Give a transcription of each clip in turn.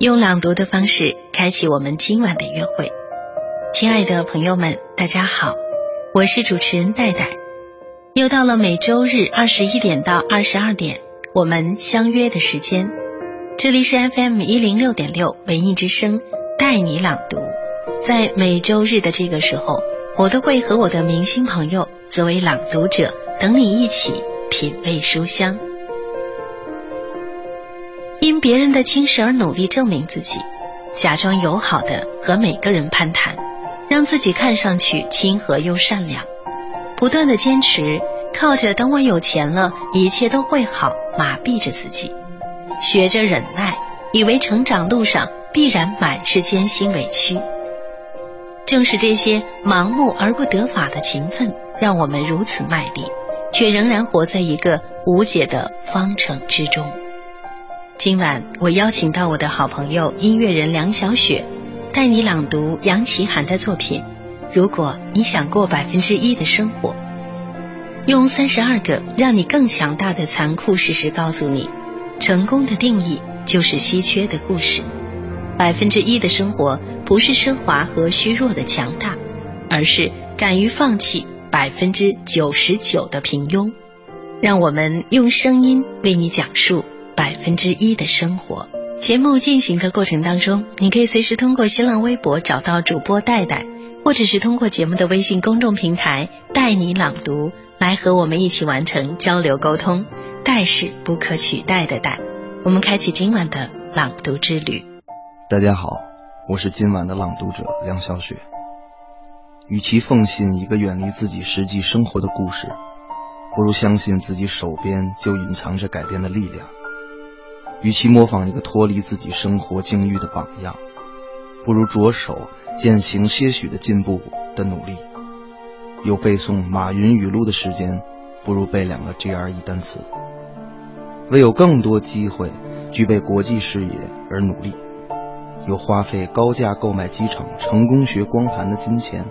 用朗读的方式开启我们今晚的约会。亲爱的朋友们，大家好，我是主持人戴戴。又到了每周日二十一点到二十二点我们相约的时间。这里是 FM 一零六点六文艺之声，带你朗读。在每周日的这个时候，我都会和我的明星朋友作为朗读者，等你一起品味书香。别人的轻视而努力证明自己，假装友好的和每个人攀谈，让自己看上去亲和又善良，不断的坚持，靠着等我有钱了，一切都会好，麻痹着自己，学着忍耐，以为成长路上必然满是艰辛委屈。正是这些盲目而不得法的勤奋，让我们如此卖力，却仍然活在一个无解的方程之中。今晚我邀请到我的好朋友音乐人梁小雪，带你朗读杨奇涵的作品。如果你想过百分之一的生活，用三十二个让你更强大的残酷事实告诉你，成功的定义就是稀缺的故事。百分之一的生活不是奢华和虚弱的强大，而是敢于放弃百分之九十九的平庸。让我们用声音为你讲述。百分之一的生活。节目进行的过程当中，你可以随时通过新浪微博找到主播戴戴，或者是通过节目的微信公众平台“带你朗读”来和我们一起完成交流沟通。戴是不可取代的戴。我们开启今晚的朗读之旅。大家好，我是今晚的朗读者梁小雪。与其奉信一个远离自己实际生活的故事，不如相信自己手边就隐藏着改变的力量。与其模仿一个脱离自己生活境遇的榜样，不如着手践行些许的进步的努力。有背诵马云语录的时间，不如背两个 GRE 单词。为有更多机会具备国际视野而努力，有花费高价购买机场成功学光盘的金钱，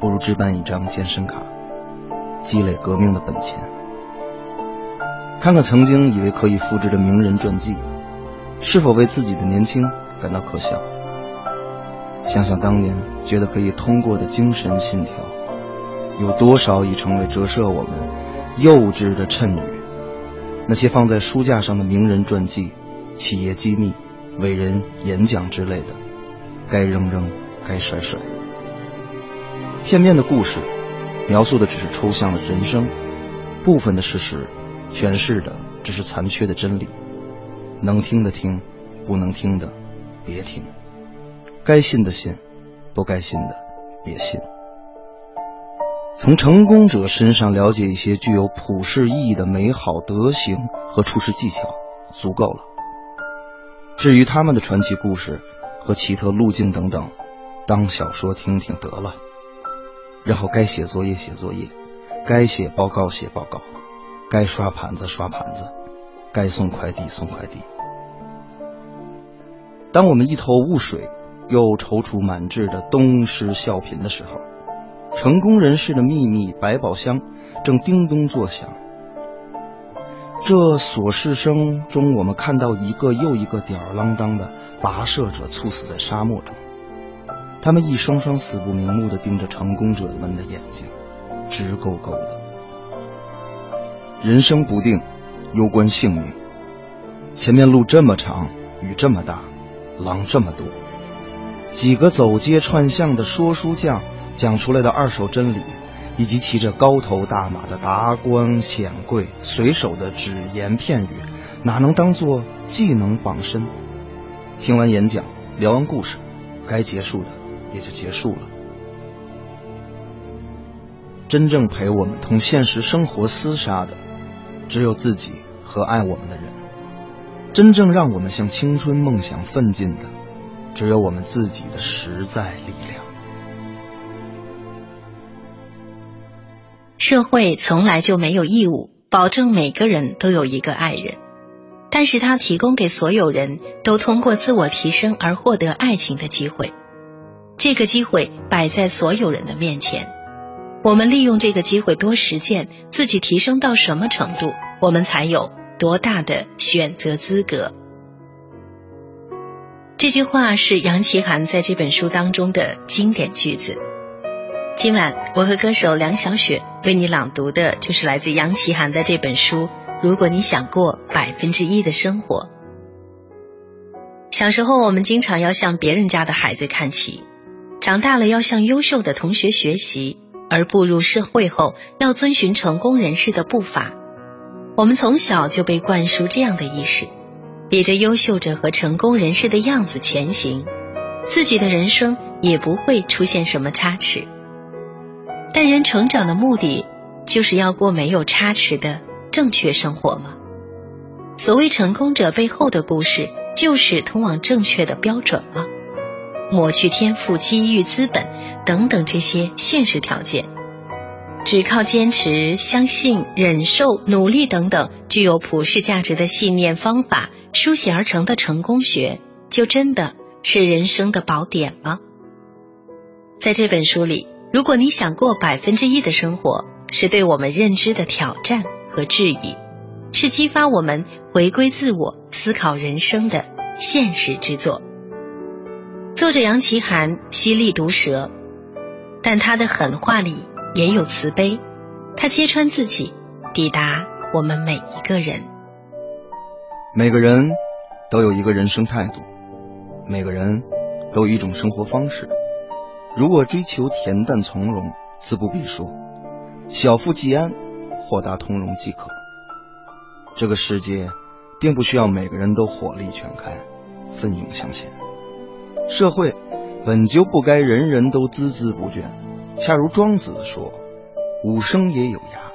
不如置办一张健身卡，积累革命的本钱。看看曾经以为可以复制的名人传记，是否为自己的年轻感到可笑？想想当年觉得可以通过的精神信条，有多少已成为折射我们幼稚的衬语？那些放在书架上的名人传记、企业机密、伟人演讲之类的，该扔扔，该甩甩。片面的故事，描述的只是抽象的人生，部分的事实。诠释的只是残缺的真理，能听的听，不能听的别听，该信的信，不该信的别信。从成功者身上了解一些具有普世意义的美好德行和处事技巧，足够了。至于他们的传奇故事和奇特路径等等，当小说听听得了。然后该写作业写作业，该写报告写报告。该刷盘子刷盘子，该送快递送快递。当我们一头雾水又踌躇满志的东施效颦的时候，成功人士的秘密百宝箱正叮咚作响。这琐事声中，我们看到一个又一个吊儿郎当的跋涉者猝死在沙漠中，他们一双双死不瞑目的盯着成功者们的眼睛，直勾勾的。人生不定，攸关性命。前面路这么长，雨这么大，狼这么多。几个走街串巷的说书匠讲出来的二手真理，以及骑着高头大马的达官显贵随手的只言片语，哪能当做技能傍身？听完演讲，聊完故事，该结束的也就结束了。真正陪我们同现实生活厮杀的。只有自己和爱我们的人，真正让我们向青春梦想奋进的，只有我们自己的实在力量。社会从来就没有义务保证每个人都有一个爱人，但是他提供给所有人都通过自我提升而获得爱情的机会。这个机会摆在所有人的面前。我们利用这个机会多实践自己，提升到什么程度，我们才有多大的选择资格。这句话是杨奇涵在这本书当中的经典句子。今晚我和歌手梁小雪为你朗读的，就是来自杨奇涵的这本书。如果你想过百分之一的生活，小时候我们经常要向别人家的孩子看齐，长大了要向优秀的同学学习，而步入社会后要遵循成功人士的步伐。我们从小就被灌输这样的意识，比着优秀者和成功人士的样子前行，自己的人生也不会出现什么差池。但人成长的目的，就是要过没有差池的正确生活吗？所谓成功者背后的故事，就是通往正确的标准吗？抹去天赋、机遇、资本等等这些现实条件，只靠坚持、相信、忍受、努力等等具有普世价值的信念方法书写而成的成功学，就真的是人生的宝典吗？在这本书里。如果你想过百分之一的生活，是对我们认知的挑战和质疑，是激发我们回归自我、思考人生的现实之作。作者杨奇涵犀利毒舌，但他的狠话里也有慈悲。他揭穿自己，抵达我们每一个人。每个人都有一个人生态度，每个人都有一种生活方式。如果追求恬淡从容，自不必说，小富即安，豁达通融即可。这个世界并不需要每个人都火力全开，奋勇向前。社会本就不该人人都孜孜不倦。恰如庄子说：“吾生也有涯，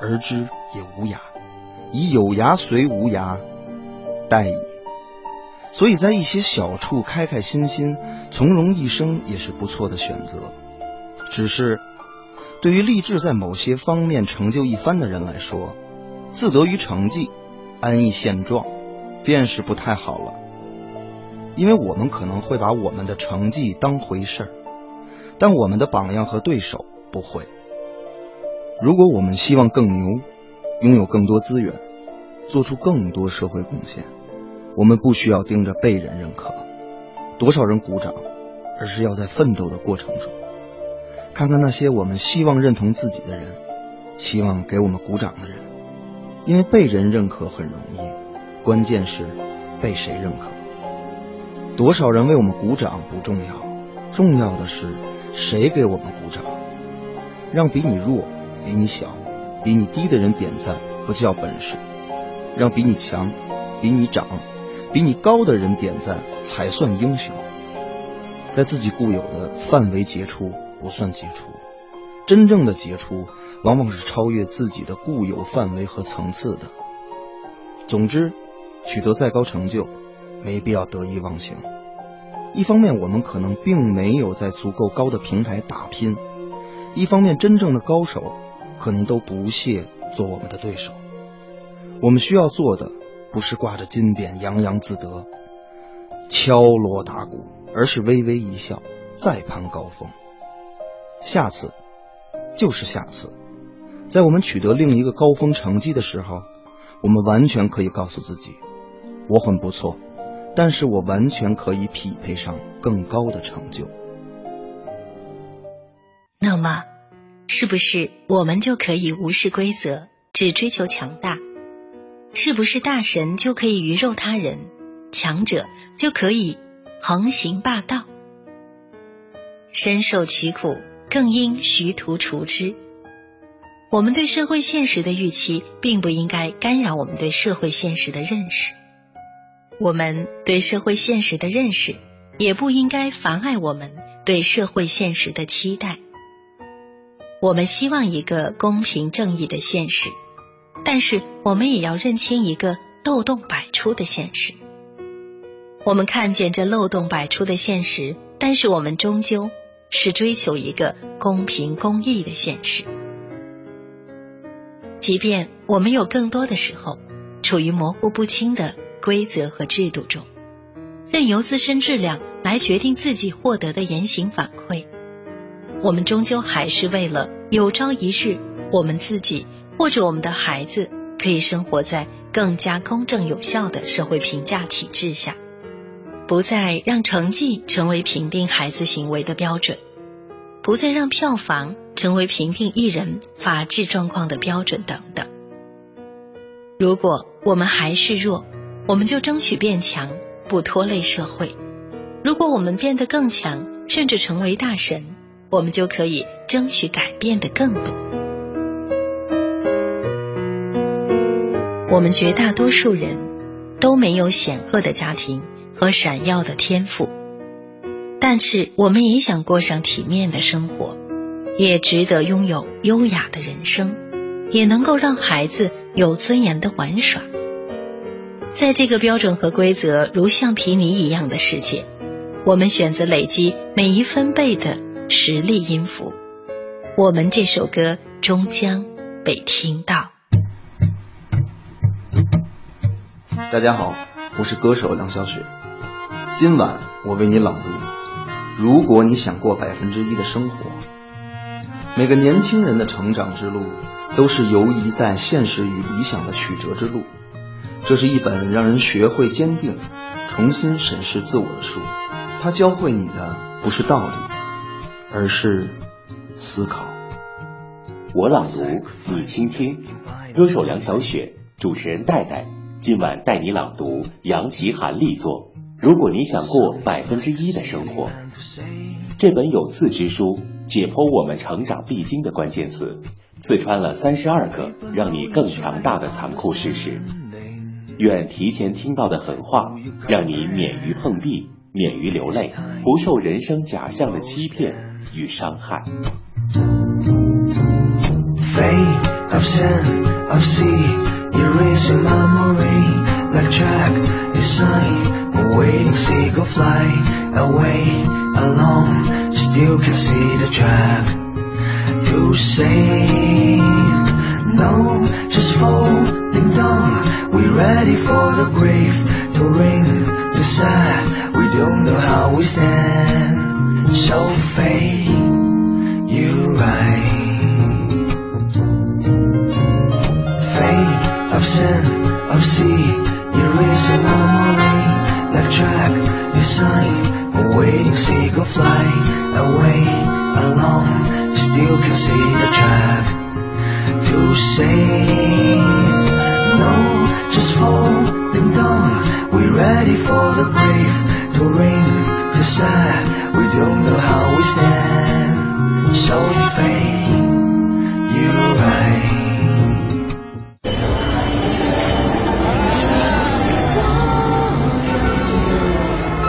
而知也无涯，以有涯随无涯，殆矣。”所以在一些小处开开心心、从容一生也是不错的选择。只是，对于立志在某些方面成就一番的人来说，自得于成绩、安逸现状，便是不太好了。因为我们可能会把我们的成绩当回事儿，但我们的榜样和对手不会。如果我们希望更牛，拥有更多资源，做出更多社会贡献。我们不需要盯着被人认可，多少人鼓掌，而是要在奋斗的过程中，看看那些我们希望认同自己的人，希望给我们鼓掌的人。因为被人认可很容易，关键是被谁认可。多少人为我们鼓掌不重要，重要的是谁给我们鼓掌。让比你弱、比你小、比你低的人点赞不叫本事，让比你强、比你长。比你高的人点赞才算英雄，在自己固有的范围杰出不算杰出，真正的杰出往往是超越自己的固有范围和层次的。总之，取得再高成就，没必要得意忘形。一方面，我们可能并没有在足够高的平台打拼；一方面，真正的高手可能都不屑做我们的对手。我们需要做的。不是挂着金匾洋洋自得，敲锣打鼓，而是微微一笑，再攀高峰。下次，就是下次，在我们取得另一个高峰成绩的时候，我们完全可以告诉自己，我很不错，但是我完全可以匹配上更高的成就。那么，是不是我们就可以无视规则，只追求强大？是不是大神就可以鱼肉他人，强者就可以横行霸道？深受其苦，更应徐图除之。我们对社会现实的预期，并不应该干扰我们对社会现实的认识；我们对社会现实的认识，也不应该妨碍我们对社会现实的期待。我们希望一个公平正义的现实。但是，我们也要认清一个漏洞百出的现实。我们看见这漏洞百出的现实，但是我们终究是追求一个公平公义的现实。即便我们有更多的时候处于模糊不清的规则和制度中，任由自身质量来决定自己获得的言行反馈，我们终究还是为了有朝一日我们自己。或者我们的孩子可以生活在更加公正有效的社会评价体制下，不再让成绩成为评定孩子行为的标准，不再让票房成为评定艺人法治状况的标准等等。如果我们还是弱，我们就争取变强，不拖累社会；如果我们变得更强，甚至成为大神，我们就可以争取改变的更多。我们绝大多数人都没有显赫的家庭和闪耀的天赋，但是我们也想过上体面的生活，也值得拥有优雅的人生。也能够让孩子有尊严的玩耍，在这个标准和规则如橡皮泥一样的世界，我们选择累积每一分贝的实力音符，我们这首歌终将被听到。大家好，我是歌手梁小雪，今晚我为你朗读。如果你想过百分之一的生活，每个年轻人的成长之路。都是游移在现实与理想的曲折之路。这是一本让人学会坚定、重新审视自我的书。它教会你的不是道理，而是思考。我朗读，你倾听。歌手梁小雪，主持人戴戴，今晚带你朗读杨奇涵力作。如果你想过百分之一的生活，这本有字之书解剖我们成长必经的关键词。刺穿了三十二个让你更强大的残酷事实。愿提前听到的狠话，让你免于碰壁，免于流泪，不受人生假象的欺骗与伤害。To. No, just falling down. We're ready for the grave to ring the sad. We don't know how we stand. So fade, you right. Fate of sin, of sea, erasing memory. Like track, design, awaiting seagull fly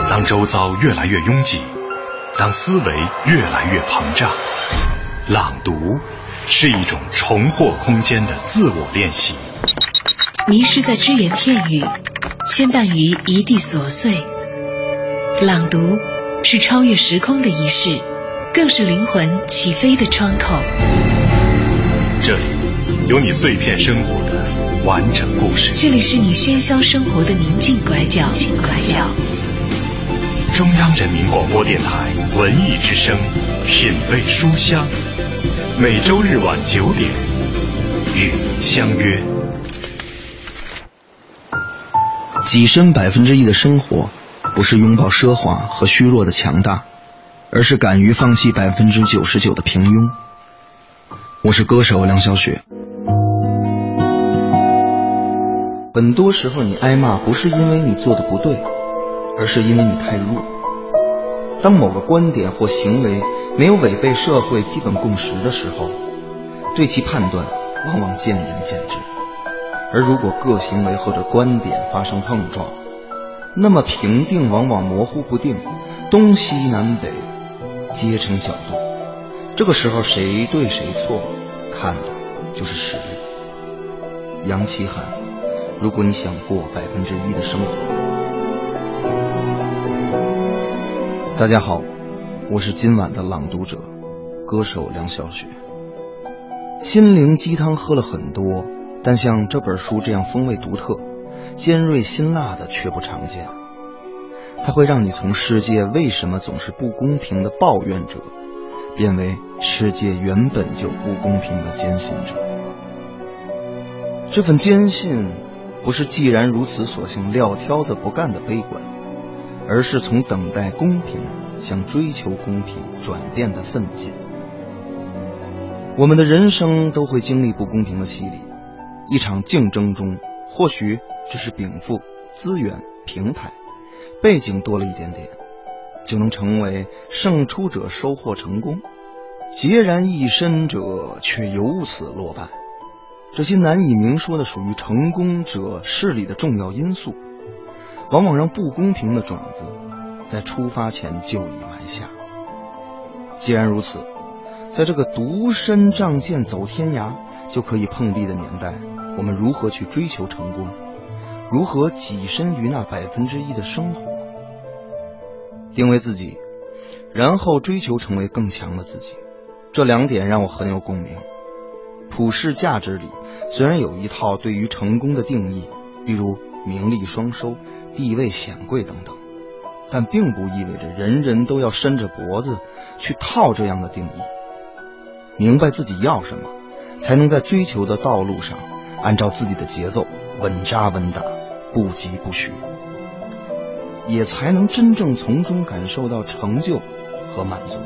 当周遭越来越拥挤，当思维越来越膨胀。朗读是一种重获空间的自我练习。迷失在只言片语，牵绊于一地琐碎。朗读是超越时空的仪式，更是灵魂起飞的窗口。这里有你碎片生活的完整故事。这里是你喧嚣生活的宁静拐角。拐角。中央人民广播电台文艺之声，品味书香。每周日晚九点，与您相约。跻身百分之一的生活，不是拥抱奢华和虚弱的强大，而是敢于放弃百分之九十九的平庸。我是歌手梁小雪。很多时候，你挨骂不是因为你做的不对，而是因为你太弱。当某个观点或行为，没有违背社会基本共识的时候，对其判断往往见仁见智；而如果各行为或者观点发生碰撞，那么评定往往模糊不定，东西南北皆成角度。这个时候，谁对谁错，看的就是实力。杨奇涵，如果你想过百分之一的生活，大家好。我是今晚的朗读者，歌手梁小雪。心灵鸡汤喝了很多，但像这本书这样风味独特、尖锐辛辣的却不常见。它会让你从世界为什么总是不公平的抱怨者，变为世界原本就不公平的坚信者。这份坚信，不是既然如此，索性撂挑子不干的悲观。而是从等待公平向追求公平转变的奋进。我们的人生都会经历不公平的洗礼，一场竞争中，或许只是禀赋、资源、平台、背景多了一点点，就能成为胜出者，收获成功；孑然一身者却由此落败。这些难以明说的属于成功者势力的重要因素，往往让不公平的种子在出发前就已埋下。既然如此。在这个独身仗剑走天涯就可以碰壁的年代，我们如何去追求成功？如何跻身于那百分之一的生活？定位自己，然后追求成为更强的自己。这两点让我很有共鸣。普世价值里虽然有一套对于成功的定义，比如名利双收、地位显贵等等，但并不意味着人人都要伸着脖子去套这样的定义。明白自己要什么，才能在追求的道路上按照自己的节奏稳扎稳打，不急不徐，也才能真正从中感受到成就和满足。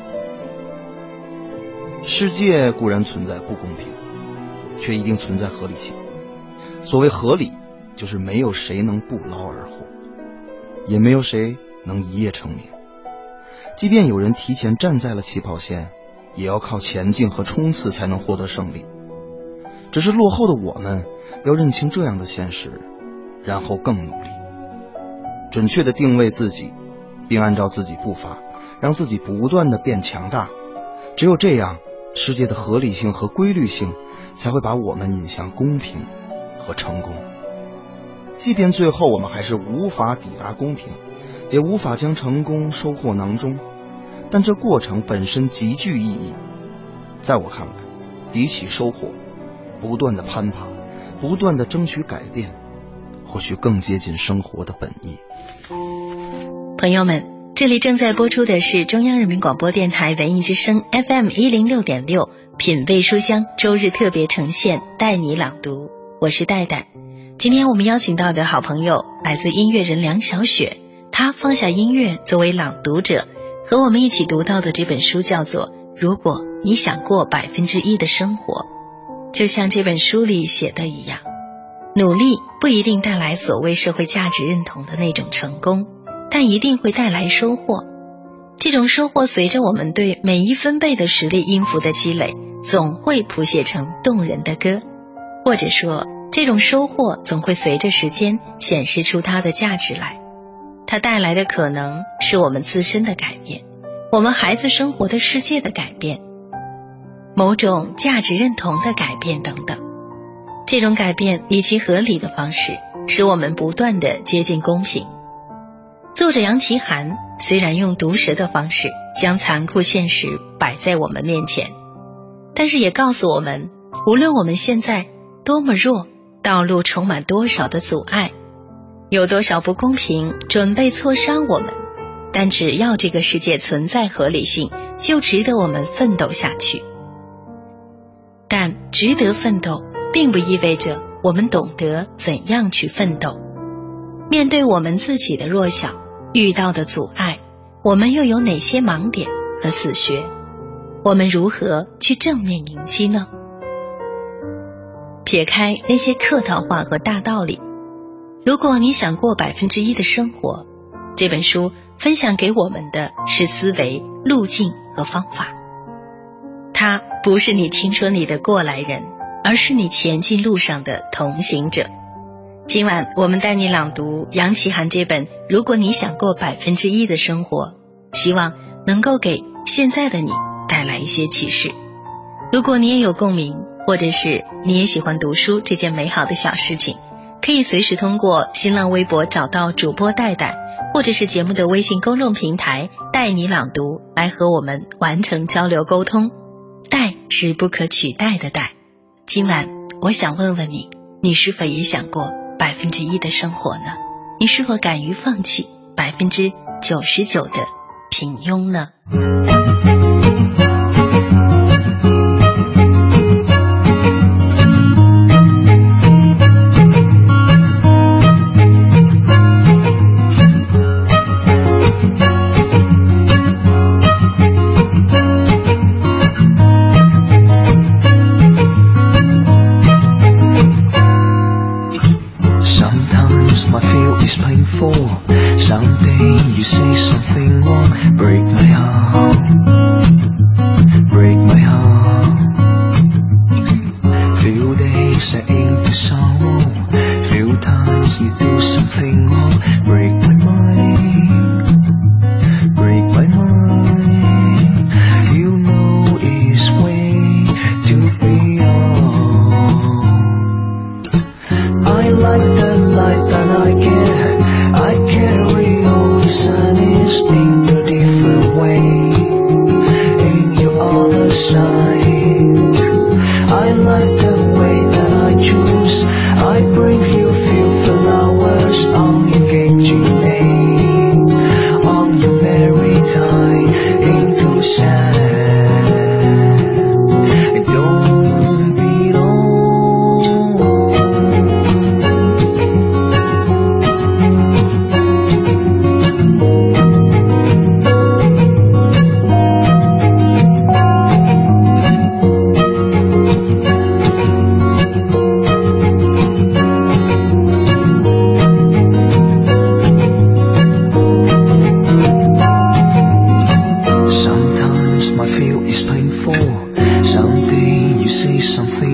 世界固然存在不公平，却一定存在合理性。所谓合理，就是没有谁能不劳而获，也没有谁能一夜成名。即便有人提前站在了起跑线。也要靠前进和冲刺才能获得胜利。只是落后的我们要认清这样的现实，然后更努力，准确的定位自己，并按照自己步伐，让自己不断的变强大。只有这样，世界的合理性和规律性才会把我们引向公平和成功。即便最后我们还是无法抵达公平，也无法将成功收获囊中。但这过程本身极具意义，在我看来，比起收获，不断的攀爬，不断的争取改变，或许更接近生活的本意。朋友们，这里正在播出的是中央人民广播电台文艺之声 FM 一零六点六品味书香周日特别呈现，带你朗读，我是戴戴。今天我们邀请到的好朋友来自音乐人梁小雪，他放下音乐作为朗读者。和我们一起读到的这本书叫做《如果你想过百分之一的生活》，就像这本书里写的一样，努力不一定带来所谓社会价值认同的那种成功，但一定会带来收获。这种收获随着我们对每一分贝的实力音符的积累，总会谱写成动人的歌。或者说，这种收获总会随着时间显示出它的价值来。它带来的可能是我们自身的改变，我们孩子生活的世界的改变，某种价值认同的改变等等。这种改变以其合理的方式，使我们不断的接近公平。作者杨奇涵虽然用毒舌的方式将残酷现实摆在我们面前，但是也告诉我们，无论我们现在多么弱，道路充满多少的阻碍。有多少不公平准备挫伤我们？但只要这个世界存在合理性，就值得我们奋斗下去。但值得奋斗，并不意味着我们懂得怎样去奋斗。面对我们自己的弱小，遇到的阻碍，我们又有哪些盲点和死穴？我们如何去正面迎击呢？撇开那些客套话和大道理。如果你想过百分之一的生活，这本书分享给我们的是思维路径和方法。它不是你青春里的过来人，而是你前进路上的同行者。今晚我们带你朗读杨奇涵这本《如果你想过百分之一的生活》，希望能够给现在的你带来一些启示。如果你也有共鸣，或者是你也喜欢读书这件美好的小事情。可以随时通过新浪微博找到主播戴戴，或者是节目的微信公众平台“带你朗读”来和我们完成交流沟通。戴是不可取代的戴。今晚我想问问你，你是否也想过百分之一的生活呢？你是否敢于放弃百分之九十九的平庸呢？Break say something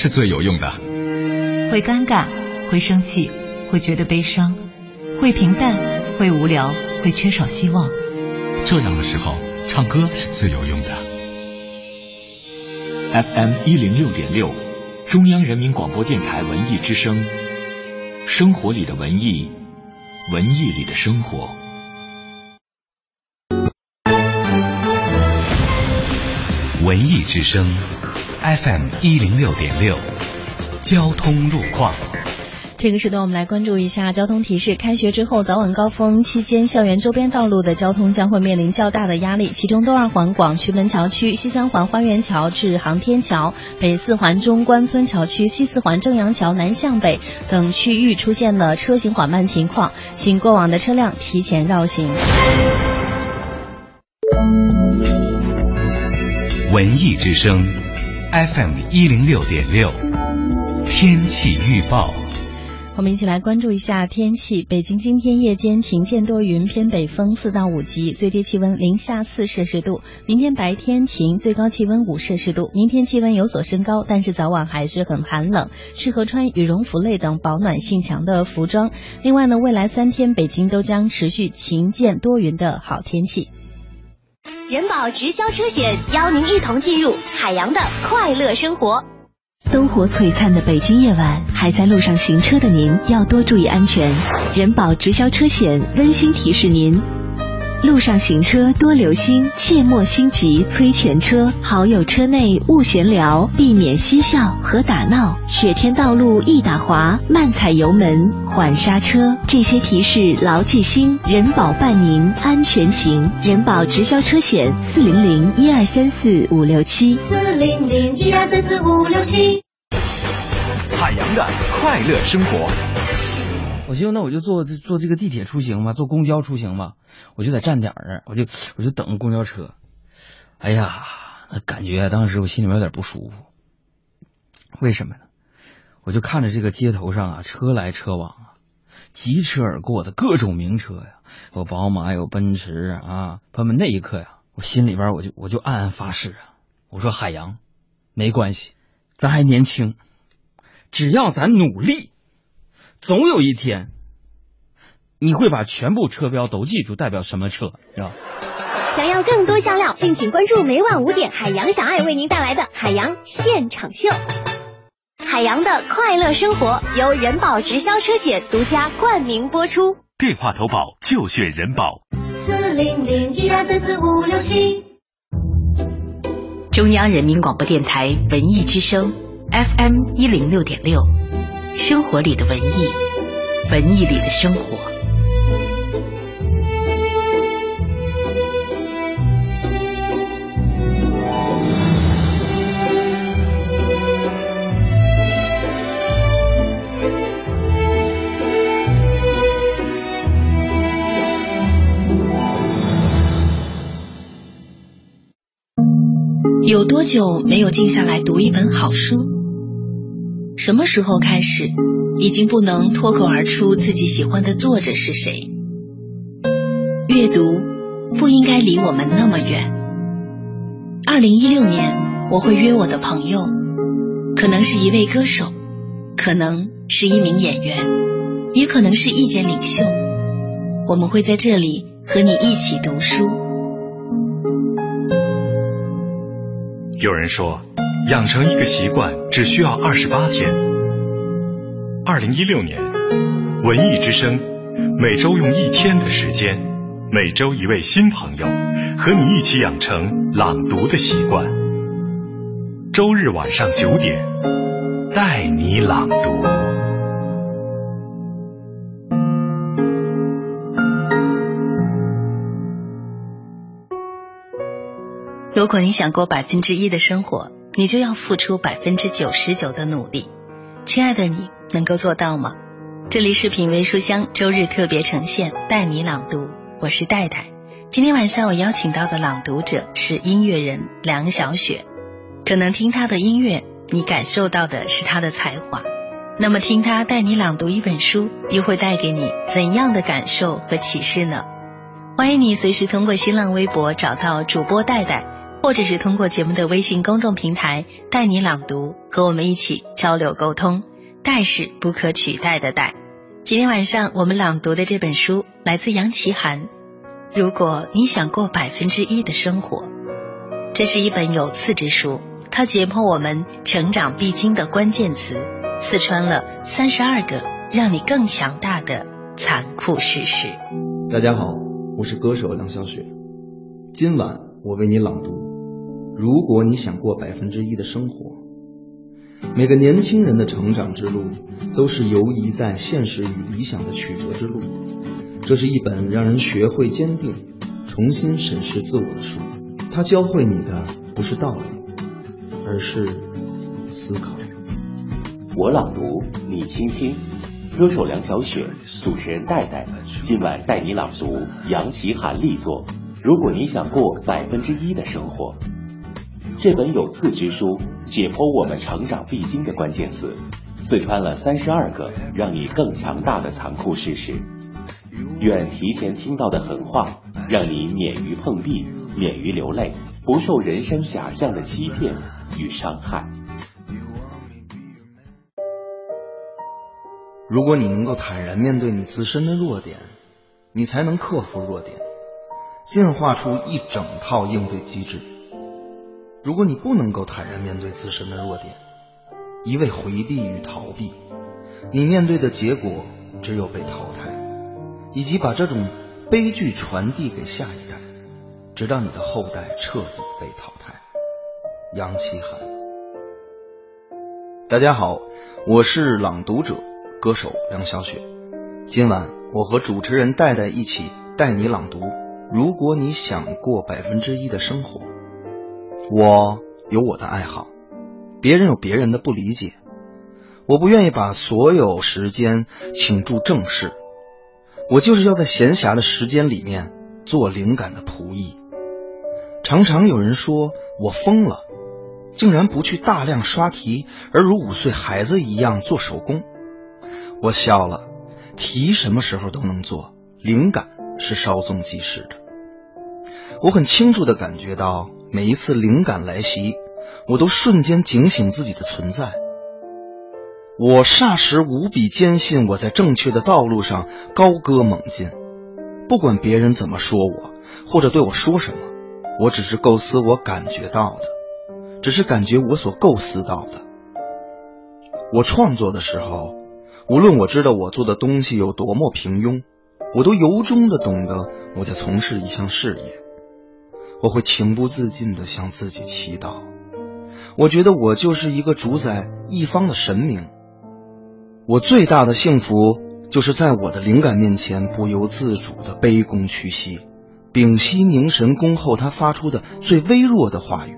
是最有用的。会尴尬，会生气，会觉得悲伤，会平淡，会无聊，会缺少希望。这样的时候，唱歌是最有用的。FM 一零六点六，中央人民广播电台文艺之声，生活里的文艺，文艺里的生活。文艺之声，FM 一零六点六，交通路况。这个时段，我们来关注一下交通提示。开学之后，早晚高峰期间，校园周边道路的交通将会面临较大的压力。其中，东二环广渠门桥区、西三环花园桥至航天桥、北四环中关村桥区、西四环正阳桥南向北等区域出现了车行缓慢情况，请过往的车辆提前绕行。文艺之声，FM 一零六点六，天气预报。我们一起来关注一下天气。北京今天夜间晴间多云，偏北风四到五级，最低气温零下四摄氏度。明天白天晴，最高气温五摄氏度。明天气温有所升高，但是早晚还是很寒冷，适合穿羽绒服类等保暖性强的服装。另外呢，未来三天北京都将持续晴间多云的好天气。人保直销车险邀您一同进入海洋的快乐生活。灯火璀璨的北京夜晚，还在路上行车的您要多注意安全。人保直销车险温馨提示您：路上行车多留心，切莫心急催前车。好友车内勿闲聊，避免嬉笑和打闹。雪天道路易打滑，慢踩油门，缓刹车。这些提示牢记心，人保伴您安全行。人保直销车险四零零一二三四五六七四零零一二三四五六七。海洋的快乐生活。我寻思，那我就坐坐这个地铁出行嘛，坐公交出行嘛，我就在站点儿，我就我就等公交车。哎呀，那感觉当时我心里面有点不舒服。为什么呢？我就看着这个街头上啊，车来车往啊，疾驰而过的各种名车呀，有宝马，有奔驰啊。朋友们，那一刻呀，我心里边我就我就暗暗发誓啊，我说海洋，没关系，咱还年轻，只要咱努力。总有一天，你会把全部车标都记住，代表什么车，是吧？想要更多香料，敬请关注每晚五点海洋小爱为您带来的海洋现场秀。海洋的快乐生活由人保直销车险独家冠名播出。电话投保就选人保。四零零一二三四五六七。中央人民广播电台文艺之声 FM 一零六点六。生活里的文艺，文艺里的生活。有多久没有静下来读一本好书？什么时候开始，已经不能脱口而出自己喜欢的作者是谁？阅读不应该离我们那么远。二零一六年，我会约我的朋友，可能是一位歌手，可能是一名演员，也可能是意见领袖。我们会在这里和你一起读书。有人说。养成一个习惯只需要二十八天。二零一六年，文艺之声每周用一天的时间，每周一位新朋友和你一起养成朗读的习惯。周日晚上九点，带你朗读。如果你想过百分之一的生活。你就要付出百分之九十九的努力，亲爱的，你能够做到吗？这里是品味书香周日特别呈现，带你朗读，我是戴戴。今天晚上我邀请到的朗读者是音乐人梁小雪。可能听他的音乐，你感受到的是他的才华。那么听他带你朗读一本书，又会带给你怎样的感受和启示呢？欢迎你随时通过新浪微博找到主播戴戴。或者是通过节目的微信公众平台带你朗读，和我们一起交流沟通。代是不可取代的代。今天晚上我们朗读的这本书来自杨奇涵。如果你想过百分之一的生活，这是一本有刺之书，它解剖我们成长必经的关键词，刺穿了三十二个让你更强大的残酷事实。大家好，我是歌手梁小雪，今晚我为你朗读。如果你想过百分之一的生活，每个年轻人的成长之路都是游移在现实与理想的曲折之路。这是一本让人学会坚定、重新审视自我的书。它教会你的不是道理，而是思考。我朗读，你倾听。歌手梁小雪，主持人戴戴，今晚带你朗读杨奇涵力作。如果你想过百分之一的生活。这本有刺之书解剖我们成长必经的关键词，刺穿了三十二个让你更强大的残酷事实。愿提前听到的狠话，让你免于碰壁，免于流泪，不受人生假象的欺骗与伤害。如果你能够坦然面对你自身的弱点，你才能克服弱点，进化出一整套应对机制。如果你不能够坦然面对自身的弱点，一味回避与逃避，你面对的结果只有被淘汰，以及把这种悲剧传递给下一代，直到你的后代彻底被淘汰。杨奇涵，大家好，我是朗读者、歌手梁小雪。今晚我和主持人戴戴一起带你朗读。如果你想过百分之一的生活，我有我的爱好，别人有别人的不理解。我不愿意把所有时间倾注正事，我就是要在闲暇的时间里面做灵感的仆役。常常有人说我疯了，竟然不去大量刷题，而如五岁孩子一样做手工。我笑了，题什么时候都能做，灵感。是稍纵即逝的。我很清楚的感觉到，每一次灵感来袭，我都瞬间警醒自己的存在。我霎时无比坚信，我在正确的道路上高歌猛进。不管别人怎么说我，或者对我说什么，我只是构思我感觉到的，只是感觉我所构思到的。我创作的时候，无论我知道我做的东西有多么平庸。我都由衷的懂得我在从事一项事业，我会情不自禁的向自己祈祷。我觉得我就是一个主宰一方的神明。我最大的幸福就是在我的灵感面前不由自主的卑躬屈膝，屏息凝神恭候他发出的最微弱的话语。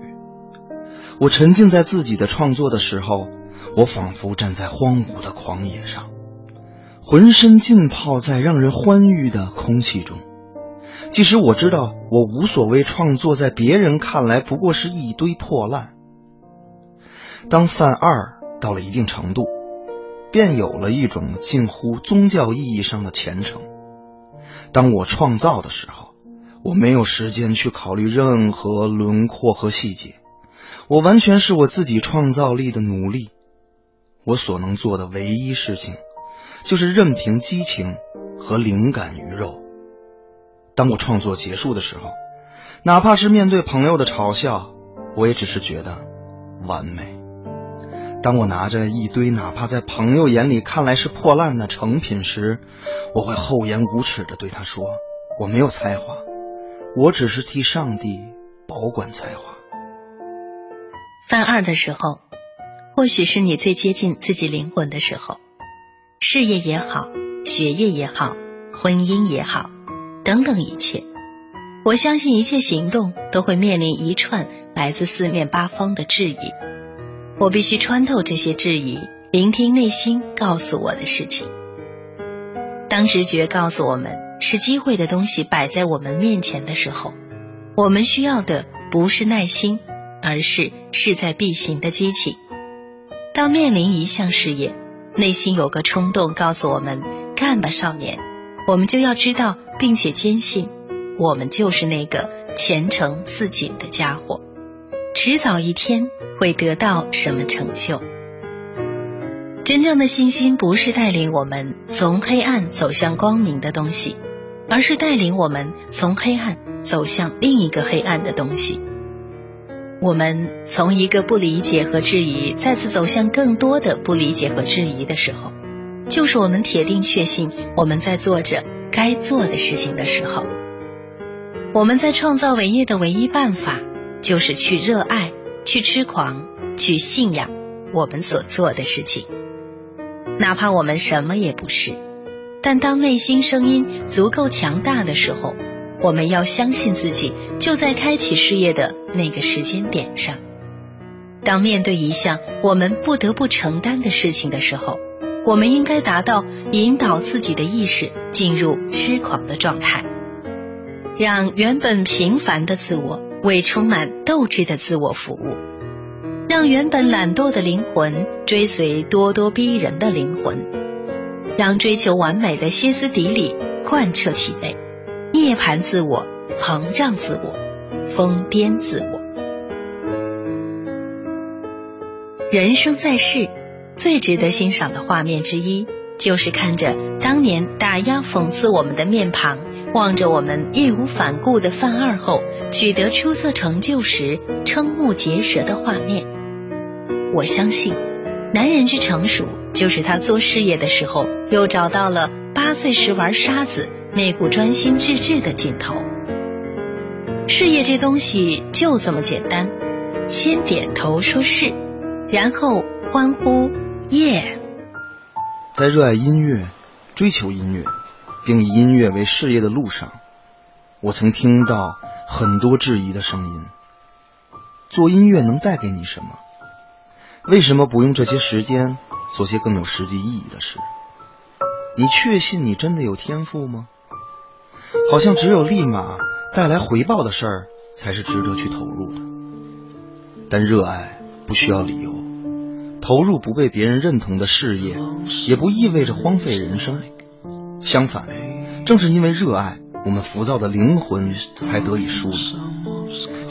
我沉浸在自己的创作的时候，我仿佛站在荒芜的狂野上。浑身浸泡在让人欢愉的空气中，即使我知道我无所谓创作，在别人看来不过是一堆破烂。当犯二到了一定程度，便有了一种近乎宗教意义上的虔诚。当我创造的时候，我没有时间去考虑任何轮廓和细节，我完全是我自己创造力的奴隶。我所能做的唯一事情。就是任凭激情和灵感鱼肉。当我创作结束的时候，哪怕是面对朋友的嘲笑，我也只是觉得完美。当我拿着一堆哪怕在朋友眼里看来是破烂的成品时，我会厚颜无耻地对他说：“我没有才华，我只是替上帝保管才华。”犯二的时候，或许是你最接近自己灵魂的时候。事业也好，学业也好，婚姻也好，等等一切，我相信一切行动都会面临一串来自四面八方的质疑。我必须穿透这些质疑，聆听内心告诉我的事情。当直觉告诉我们是机会的东西摆在我们面前的时候，我们需要的不是耐心，而是势在必行的激情。当面临一项事业，内心有个冲动告诉我们：“干吧，少年！”我们就要知道，并且坚信，我们就是那个前程似锦的家伙，迟早一天会得到什么成就。真正的信心不是带领我们从黑暗走向光明的东西，而是带领我们从黑暗走向另一个黑暗的东西。我们从一个不理解和质疑，再次走向更多的不理解和质疑的时候，就是我们铁定确信我们在做着该做的事情的时候。我们在创造伟业的唯一办法，就是去热爱、去痴狂、去信仰我们所做的事情，哪怕我们什么也不是。但当内心声音足够强大的时候。我们要相信自己，就在开启事业的那个时间点上。当面对一项我们不得不承担的事情的时候，我们应该达到引导自己的意识进入痴狂的状态，让原本平凡的自我为充满斗志的自我服务，让原本懒惰的灵魂追随咄咄逼人的灵魂，让追求完美的歇斯底里贯彻体内。涅槃自我，膨胀自我，疯癫自我。人生在世，最值得欣赏的画面之一，就是看着当年打压讽刺我们的面庞，望着我们义无反顾的犯二后取得出色成就时瞠目结舌的画面。我相信，男人之成熟，就是他做事业的时候，又找到了八岁时玩沙子。那股专心致志的劲头。事业这东西就这么简单，先点头说是，然后欢呼耶。在热爱音乐、追求音乐，并以音乐为事业的路上，我曾听到很多质疑的声音。做音乐能带给你什么？为什么不用这些时间做些更有实际意义的事？你确信你真的有天赋吗？好像只有立马带来回报的事儿才是值得去投入的。但热爱不需要理由，投入不被别人认同的事业，也不意味着荒废人生。相反，正是因为热爱，我们浮躁的灵魂才得以梳理；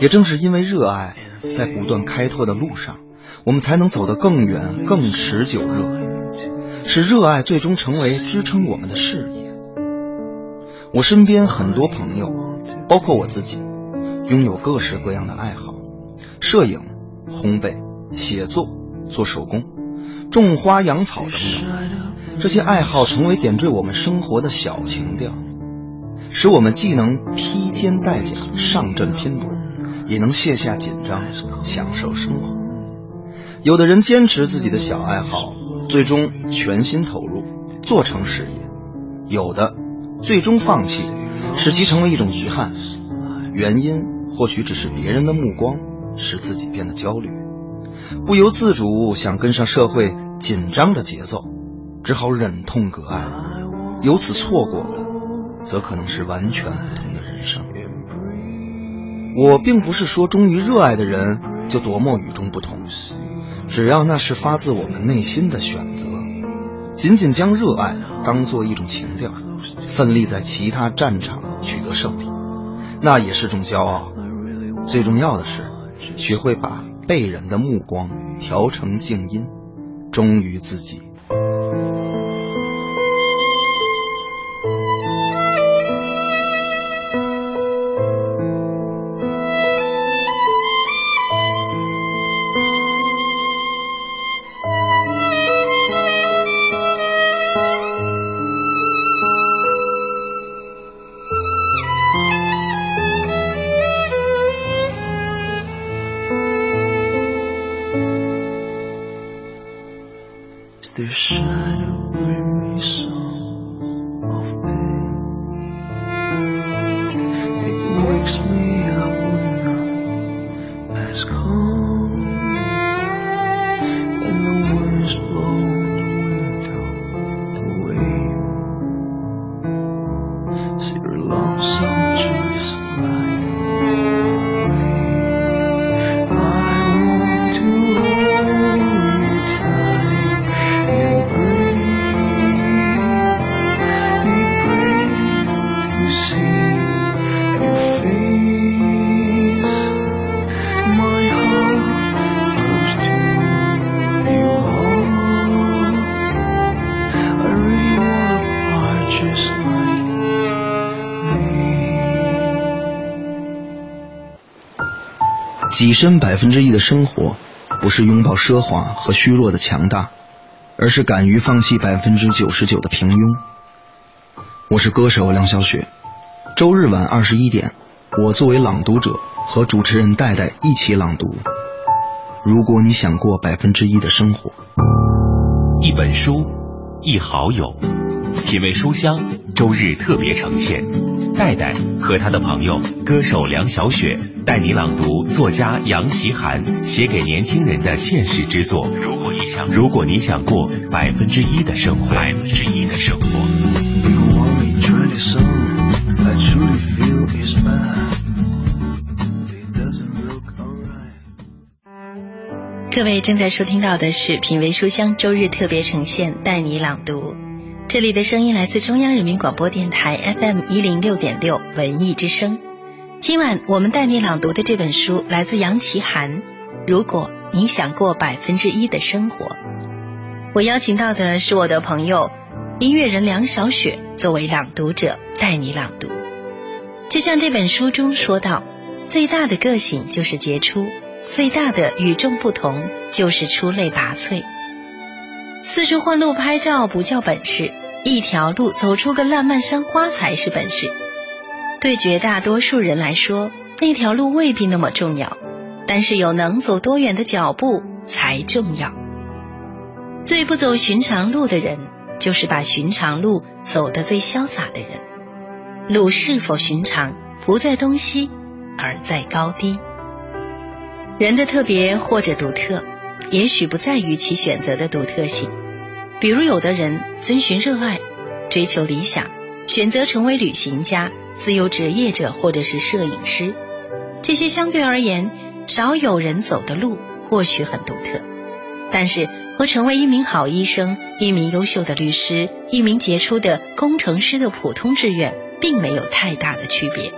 也正是因为热爱，在不断开拓的路上，我们才能走得更远、更持久。热，使热爱最终成为支撑我们的事业。我身边很多朋友，包括我自己，拥有各式各样的爱好：摄影、烘焙、写作、做手工、种花养草等等。这些爱好成为点缀我们生活的小情调，使我们既能披肩戴甲上阵拼搏，也能卸下紧张享受生活。有的人坚持自己的小爱好，最终全心投入做成事业；有的。最终放弃，使其成为一种遗憾。原因或许只是别人的目光使自己变得焦虑，不由自主想跟上社会紧张的节奏，只好忍痛割爱。由此错过的，则可能是完全不同的人生。我并不是说忠于热爱的人就多么与众不同，只要那是发自我们内心的选择，仅仅将热爱当做一种情调。奋力在其他战场取得胜利，那也是种骄傲。最重要的是，学会把被人的目光调成静音，忠于自己。跻身百分之一的生活，不是拥抱奢华和虚弱的强大，而是敢于放弃百分之九十九的平庸。我是歌手梁小雪，周日晚二十一点，我作为朗读者和主持人戴戴一起朗读。如果你想过百分之一的生活，一本书，一好友，品味书香，周日特别呈现。戴戴和他的朋友歌手梁小雪带你朗读作家杨奇涵写给年轻人的现实之作。如果你想，如果你想过百分之一的生活，百分之一的生活。各位正在收听到的是品味书香周日特别呈现，带你朗读。这里的声音来自中央人民广播电台 FM 一零六点六文艺之声。今晚我们带你朗读的这本书来自杨奇涵。如果你想过百分之一的生活，我邀请到的是我的朋友音乐人梁小雪作为朗读者带你朗读。就像这本书中说到，最大的个性就是杰出，最大的与众不同就是出类拔萃。四处换路拍照不叫本事，一条路走出个烂漫山花才是本事。对绝大多数人来说，那条路未必那么重要，但是有能走多远的脚步才重要。最不走寻常路的人，就是把寻常路走得最潇洒的人。路是否寻常，不在东西，而在高低。人的特别或者独特，也许不在于其选择的独特性。比如，有的人遵循热爱，追求理想，选择成为旅行家、自由职业者或者是摄影师。这些相对而言少有人走的路，或许很独特，但是和成为一名好医生、一名优秀的律师、一名杰出的工程师的普通志愿，并没有太大的区别，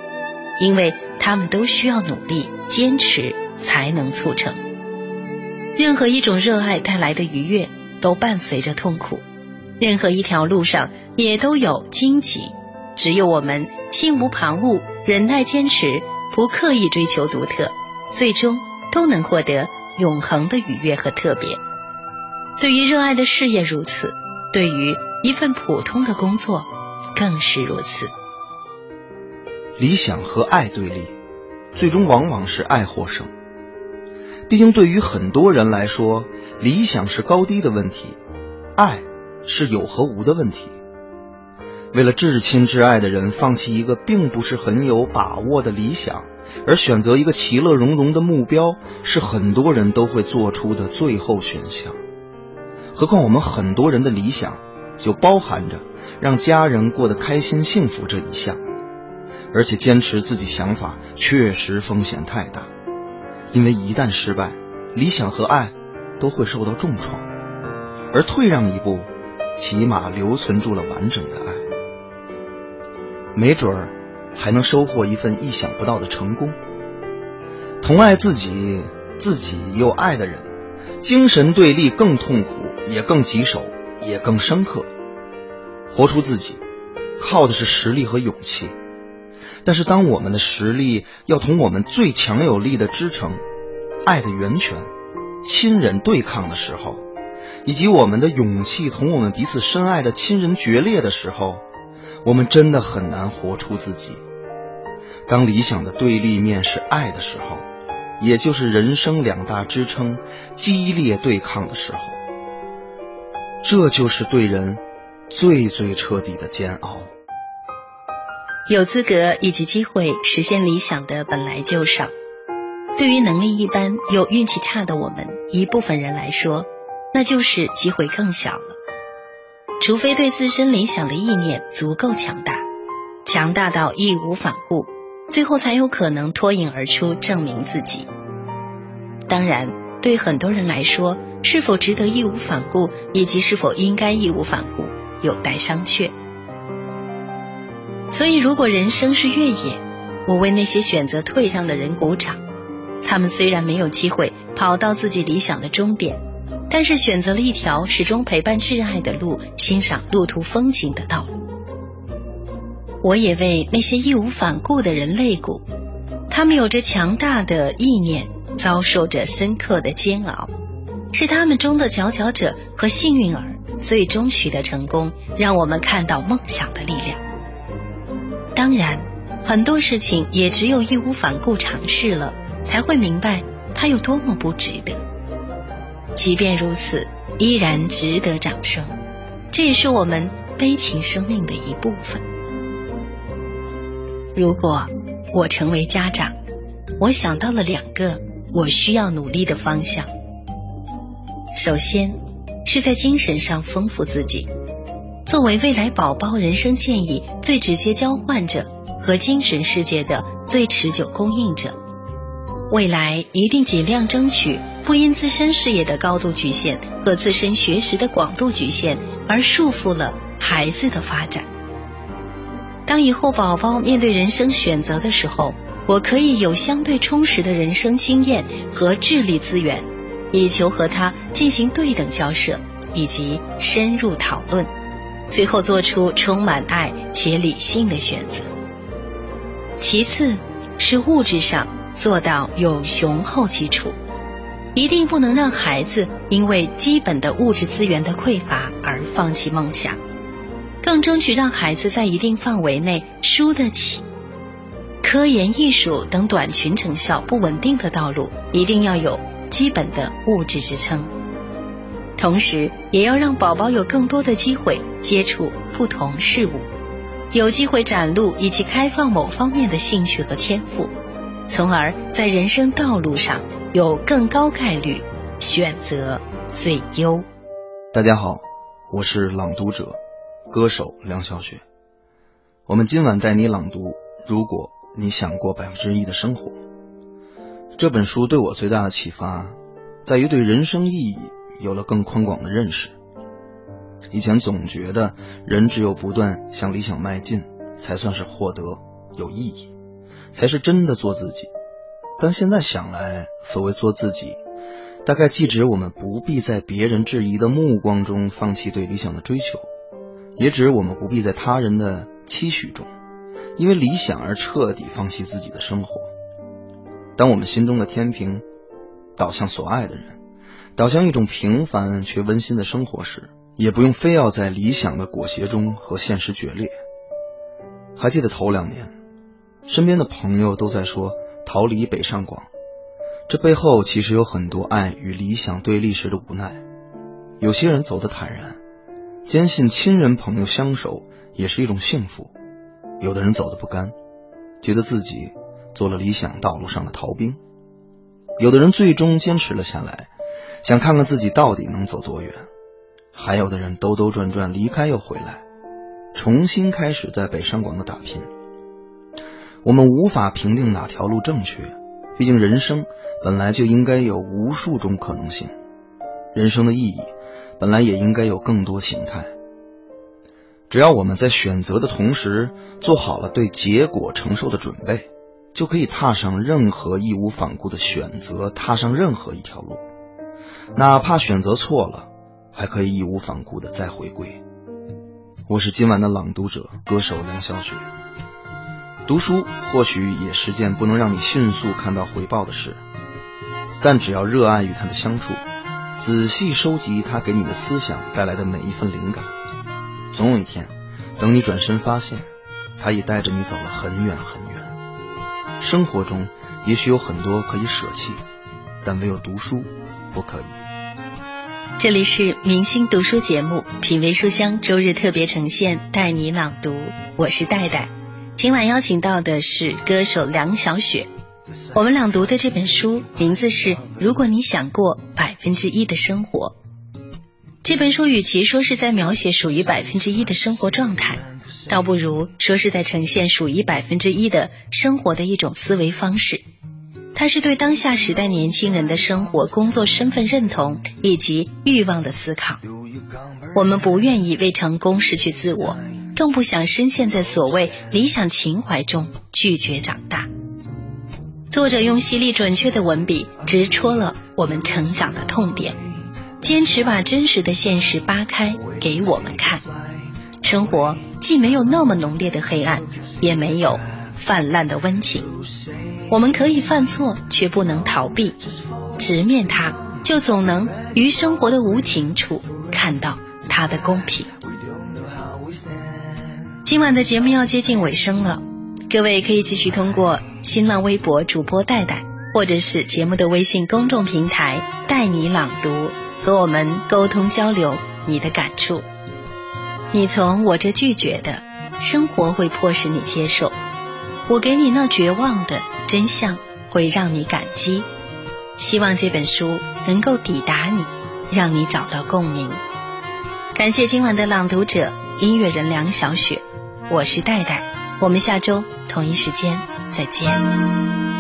因为他们都需要努力、坚持才能促成。任何一种热爱带来的愉悦。都伴随着痛苦，任何一条路上也都有荆棘。只有我们心无旁骛、忍耐坚持，不刻意追求独特，最终都能获得永恒的愉悦和特别。对于热爱的事业如此，对于一份普通的工作更是如此。理想和爱对立，最终往往是爱获胜。毕竟，对于很多人来说，理想是高低的问题，爱是有和无的问题。为了至亲至爱的人，放弃一个并不是很有把握的理想，而选择一个其乐融融的目标，是很多人都会做出的最后选项。何况我们很多人的理想，就包含着让家人过得开心幸福这一项，而且坚持自己想法确实风险太大。因为一旦失败，理想和爱都会受到重创，而退让一步，起码留存住了完整的爱，没准儿还能收获一份意想不到的成功。同爱自己、自己又爱的人，精神对立更痛苦，也更棘手，也更深刻。活出自己，靠的是实力和勇气。但是，当我们的实力要同我们最强有力的支撑、爱的源泉、亲人对抗的时候，以及我们的勇气同我们彼此深爱的亲人决裂的时候，我们真的很难活出自己。当理想的对立面是爱的时候，也就是人生两大支撑激烈对抗的时候，这就是对人最最彻底的煎熬。有资格以及机会实现理想的本来就少，对于能力一般又运气差的我们一部分人来说，那就是机会更小了。除非对自身理想的意念足够强大，强大到义无反顾，最后才有可能脱颖而出，证明自己。当然，对很多人来说，是否值得义无反顾，以及是否应该义无反顾，有待商榷。所以，如果人生是越野，我为那些选择退让的人鼓掌。他们虽然没有机会跑到自己理想的终点，但是选择了一条始终陪伴挚爱的路，欣赏路途风景的道路。我也为那些义无反顾的人肋骨。他们有着强大的意念，遭受着深刻的煎熬，是他们中的佼佼者和幸运儿，最终取得成功，让我们看到梦想的力量。当然，很多事情也只有义无反顾尝试了，才会明白它有多么不值得。即便如此，依然值得掌声。这也是我们悲情生命的一部分。如果我成为家长，我想到了两个我需要努力的方向。首先，是在精神上丰富自己。作为未来宝宝人生建议最直接交换者和精神世界的最持久供应者，未来一定尽量争取不因自身事业的高度局限和自身学识的广度局限而束缚了孩子的发展。当以后宝宝面对人生选择的时候，我可以有相对充实的人生经验和智力资源，以求和他进行对等交涉以及深入讨论。最后做出充满爱且理性的选择。其次，是物质上做到有雄厚基础，一定不能让孩子因为基本的物质资源的匮乏而放弃梦想。更争取让孩子在一定范围内输得起。科研、艺术等短裙成效不稳定的道路，一定要有基本的物质支撑。同时，也要让宝宝有更多的机会接触不同事物，有机会展露以及开放某方面的兴趣和天赋，从而在人生道路上有更高概率选择最优。大家好，我是朗读者、歌手梁小雪。我们今晚带你朗读《如果你想过百分之一的生活》这本书，对我最大的启发在于对人生意义。有了更宽广的认识。以前总觉得人只有不断向理想迈进，才算是获得有意义，才是真的做自己。但现在想来，所谓做自己，大概既指我们不必在别人质疑的目光中放弃对理想的追求，也指我们不必在他人的期许中，因为理想而彻底放弃自己的生活。当我们心中的天平倒向所爱的人。导向一种平凡却温馨的生活时，也不用非要在理想的裹挟中和现实决裂。还记得头两年，身边的朋友都在说逃离北上广，这背后其实有很多爱与理想对立时的无奈。有些人走得坦然，坚信亲人朋友相守也是一种幸福；有的人走得不甘，觉得自己做了理想道路上的逃兵；有的人最终坚持了下来。想看看自己到底能走多远，还有的人兜兜转转离开又回来，重新开始在北上广的打拼。我们无法评定哪条路正确，毕竟人生本来就应该有无数种可能性，人生的意义本来也应该有更多形态。只要我们在选择的同时做好了对结果承受的准备，就可以踏上任何义无反顾的选择，踏上任何一条路。哪怕选择错了，还可以义无反顾的再回归。我是今晚的朗读者，歌手梁小雪。读书或许也是件不能让你迅速看到回报的事，但只要热爱与他的相处，仔细收集他给你的思想带来的每一份灵感，总有一天，等你转身发现，他也带着你走了很远很远。生活中也许有很多可以舍弃，但唯有读书。不可以。这里是明星读书节目《品味书香》，周日特别呈现，带你朗读。我是戴戴，今晚邀请到的是歌手梁小雪。我们朗读的这本书名字是《如果你想过百分之一的生活》。这本书与其说是在描写属于百分之一的生活状态，倒不如说是在呈现属于百分之一的生活的一种思维方式。它是对当下时代年轻人的生活、工作、身份认同以及欲望的思考。我们不愿意为成功失去自我，更不想深陷在所谓理想情怀中拒绝长大。作者用犀利准确的文笔，直戳了我们成长的痛点，坚持把真实的现实扒开给我们看。生活既没有那么浓烈的黑暗，也没有泛滥的温情。我们可以犯错，却不能逃避，直面它，就总能于生活的无情处看到它的公平。今晚的节目要接近尾声了，各位可以继续通过新浪微博主播戴戴，或者是节目的微信公众平台带你朗读，和我们沟通交流你的感触。你从我这拒绝的生活会迫使你接受，我给你那绝望的。真相会让你感激，希望这本书能够抵达你，让你找到共鸣。感谢今晚的朗读者音乐人梁小雪，我是戴戴，我们下周同一时间再见。